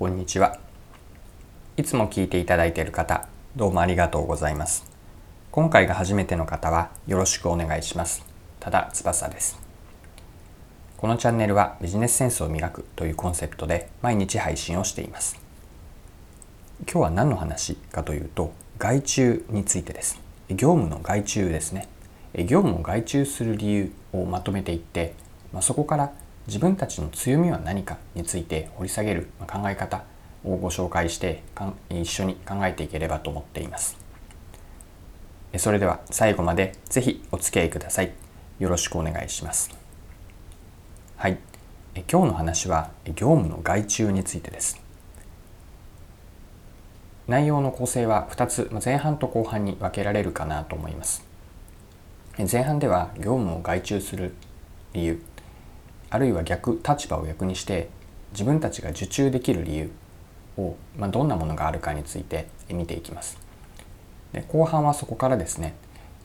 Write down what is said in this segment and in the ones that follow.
こんにちは。いつも聞いていただいている方どうもありがとうございます。今回が初めての方はよろしくお願いします。ただ翼です。このチャンネルはビジネスセンスを磨くというコンセプトで毎日配信をしています。今日は何の話かというと外注についてです。業務の外注ですね。業務を外注する理由をまとめていって、まあ、そこから自分たちの強みは何かについて掘り下げる考え方をご紹介して一緒に考えていければと思っています。それでは最後までぜひお付き合いください。よろしくお願いします。はい。今日の話は業務の外注についてです。内容の構成は2つ前半と後半に分けられるかなと思います。前半では業務を外注する理由。あるいは逆立場を逆にして自分たちが受注できる理由を、まあ、どんなものがあるかについて見ていきます。で後半はそこからですね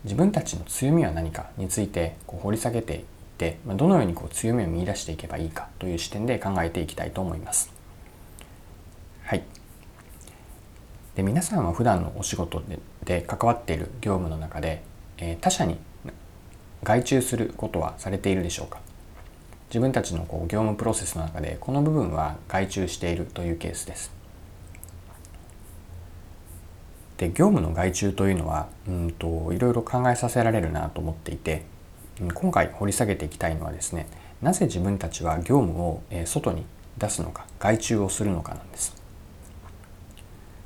自分たちの強みは何かについてこう掘り下げていって、まあ、どのようにこう強みを見いだしていけばいいかという視点で考えていきたいと思います。はい、で皆さんは普段のお仕事でで関わっている業務の中で、えー、他社に外注することはされているでしょうか？自分たちのこう業務プロセスの中でこの部分は外注しているというケースです。で業務の外注というのはうんといろいろ考えさせられるなと思っていて今回掘り下げていきたいのはですねなぜ自分たちは業務を外に出すのか外注をするのかなんです。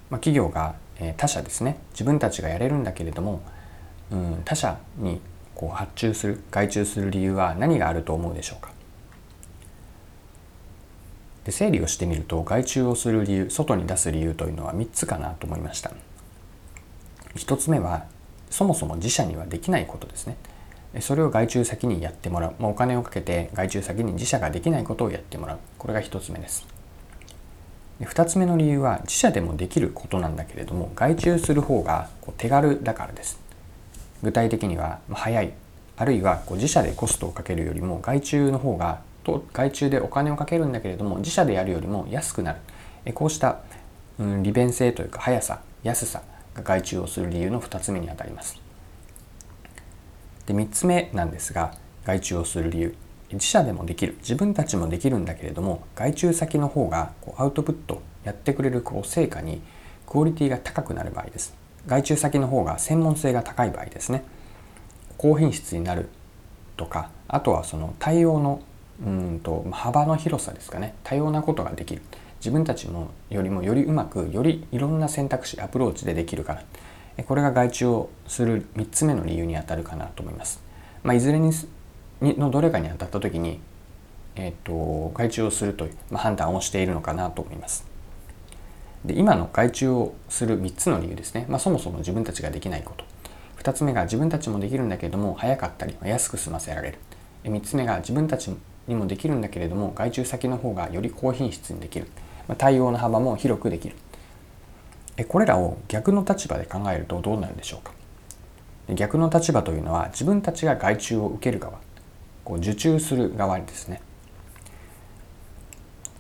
まあ、企業が他社ですね自分たちがやれるんだけれども、うん、他社にこう発注する外注する理由は何があると思うでしょうかで整理をしてみると外注をする理由外に出す理由というのは3つかなと思いました。1つ目はそもそも自社にはできないことですね。それを外注先にやってもらう、まあ、お金をかけて外注先に自社ができないことをやってもらう。これが1つ目です。2つ目の理由は自社でもできることなんだけれども外注する方がこう手軽だからです。具体的には早い。あるいはこう自社でコストをかけるよりも外注の方が外注でお金をかけるんだけれども自社でやるよりも安くなる。えこうした、うん、利便性というか速さ安さが外注をする理由の2つ目にあたります。で3つ目なんですが外注をする理由。自社でもできる。自分たちもできるんだけれども外注先の方がこうアウトプットやってくれるこう成果にクオリティが高くなる場合です。外注先の方が専門性が高い場合ですね。高品質になるとかあとはその対応のうんと幅の広さですかね。多様なことができる。自分たちもよりもよりうまくよりいろんな選択肢アプローチでできるからこれが外注をする3つ目の理由にあたるかなと思います、まあ、いずれにのどれかに当たった時に、えーと、外注をするという、まあ、判断をしているのかなと思います。で今の外注をする3つの理由ですね、まあ、そもそも自分たちができないこと。2つ目が自分たちもできるんだけれども早かったり安く済ませられる。3つ目が自分たちにもできるんだけれども外注先の方がより高品質にできる、ま対応の幅も広くできる。えこれらを逆の立場で考えるとどうなるでしょうか？逆の立場というのは自分たちが外注を受ける側。こう受注する側ですね。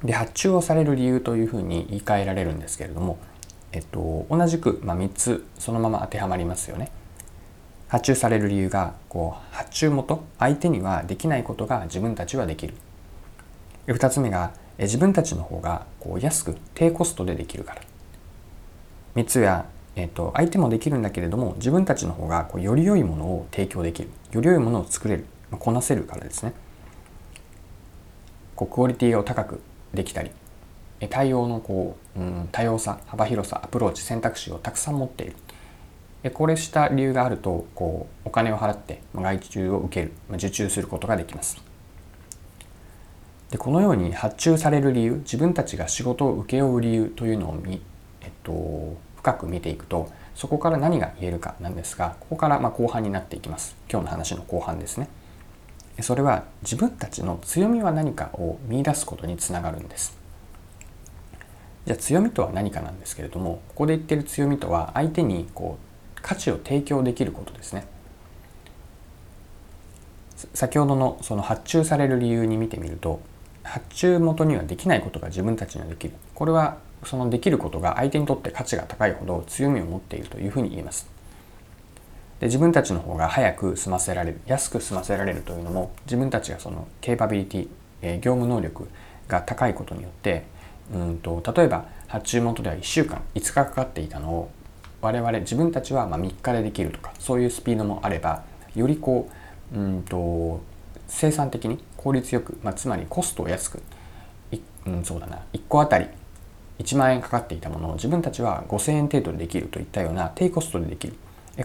で発注をされる理由というふうに言い換えられるんですけれども、えっと、同じく、まあ、3つそのまま当てはまりますよね。発注される理由がこう発注元相手にはできないことが自分たちはできる。2つ目が自分たちの方がこう安く低コストでできるから。3つは、えー、と相手もできるんだけれども自分たちの方がこうより良いものを提供できる。より良いものを作れる。こなせるからですね。こうクオリティを高くできたり対応のこう、うん、多様さ幅広さアプローチ選択肢をたくさん持っている。これした理由があるとこうお金を払って外注を受ける受注することができます。でこのように発注される理由自分たちが仕事を請け負う理由というのをみ、えっと、深く見ていくとそこから何が言えるかなんですがここからま後半になっていきます。今日の話の後半ですね。それは自分たちの強みは何かを見出すことにつながるんです。じゃあ強みとは何かなんですけれどもここで言ってる強みとは相手にこう価値を提供できることですね。先ほどのその発注される理由に見てみると発注元にはできないことが自分たちにはできる。これはそのできることが相手にとって価値が高いほど強みを持っているというふうに言えます。で自分たちの方が早く済ませられる安く済ませられるというのも自分たちがそのケーパビリティ、え業務能力が高いことによってうんと例えば発注元では1週間5日かかっていたのを我々自分たちはま3日でできるとかそういうスピードもあればよりこううんと生産的に効率よく、まあ、つまりコストを安くうん、そうだな1個あたり1万円かかっていたものを自分たちは5000円程度でできるといったような低コストでできる。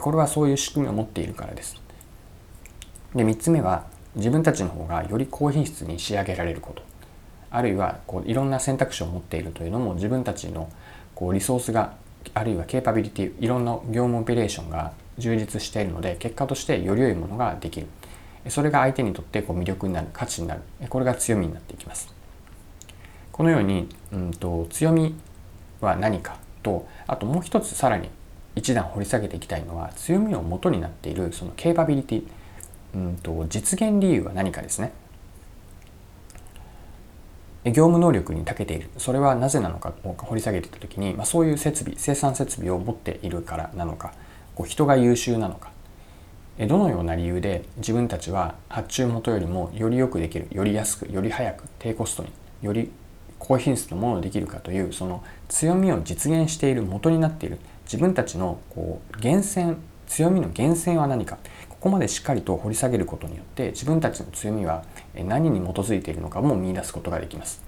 これはそういう仕組みを持っているからです。で3つ目は自分たちの方がより高品質に仕上げられること。あるいはこういろんな選択肢を持っているというのも自分たちのこうリソースがあるいはケーパビリティいろんな業務オペレーションが充実しているので結果としてより良いものができる。それが相手にとってこう魅力になる価値になる。これが強みになっていきます。このように、うんと、強みは何かとあともう一つさらに一段掘り下げていきたいのは強みの元になっているそのケーパビリティ、うんと実現理由は何かですね。業務能力に長けている。それはなぜなのかを掘り下げていた時に、まあ、そういう設備生産設備を持っているからなのかこう人が優秀なのか。どのような理由で自分たちは発注元よりもよりよくできるより安くより早く低コストにより高品質のものをできるかというその強みを実現している元になっている。自分たちのこう源泉強みの源泉は何か。ここまでしっかりと掘り下げることによって自分たちの強みは何に基づいているのかも見いだすことができます。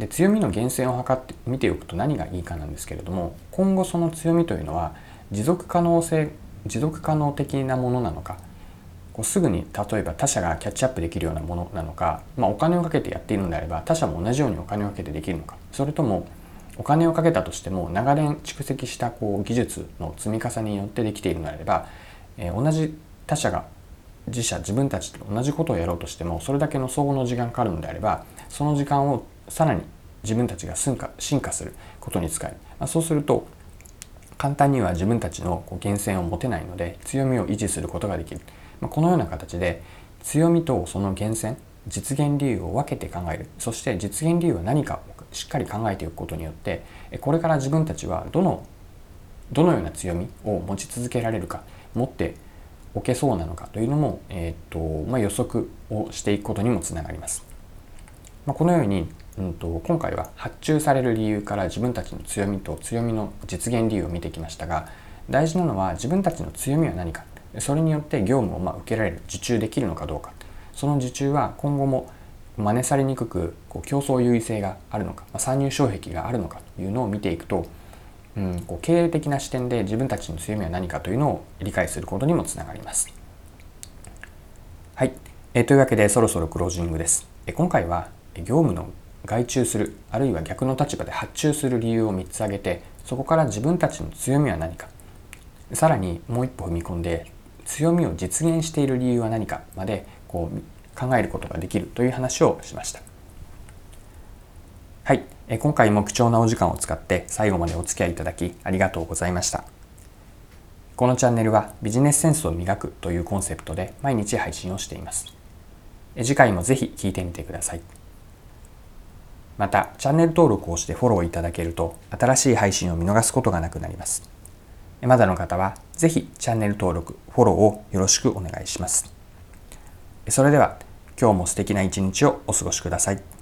で強みの源泉を測って見ておくと何がいいかなんですけれども今後その強みというのは持続可能性持続可能的なものなのかこうすぐに例えば他社がキャッチアップできるようなものなのか、まあ、お金をかけてやっているのであれば他社も同じようにお金をかけてできるのかそれともお金をかけたとしても長年蓄積したこう技術の積み重ねによってできているのであればえ同じ他者が自社自分たちと同じことをやろうとしてもそれだけの相互の時間かかるのであればその時間をさらに自分たちが進化進化することに使える、まあ、そうすると簡単には自分たちの源泉を持てないので強みを維持することができる、まあ、このような形で強みとその源泉実現理由を分けて考える。そして実現理由は何かをしっかり考えていくことによってこれから自分たちはどのどのような強みを持ち続けられるか。持っておけそうなのかというのも、えーとまあ、予測をしていくことにもつながります。まあ、このように、うんと、今回は発注される理由から自分たちの強みと強みの実現理由を見てきましたが大事なのは自分たちの強みは何かそれによって業務をまあ受けられる受注できるのかどうかその受注は今後も真似されにくくこう競争優位性があるのか、まあ、参入障壁があるのかというのを見ていくとうん、こう経営的な視点で自分たちの強みは何かというのを理解することにもつながります。はい、えというわけでそろそろクロージングです。え今回は業務の外注するあるいは逆の立場で発注する理由を3つ挙げてそこから自分たちの強みは何かさらにもう一歩踏み込んで強みを実現している理由は何かまでこう考えることができるという話をしました。はい、今回も貴重なお時間を使って最後までお付き合いいただきありがとうございました。このチャンネルはビジネスセンスを磨くというコンセプトで毎日配信をしています。次回もぜひ聴いてみてください。また、チャンネル登録をしてフォローいただけると新しい配信を見逃すことがなくなります。まだの方はぜひチャンネル登録、フォローをよろしくお願いします。それでは今日も素敵な一日をお過ごしください。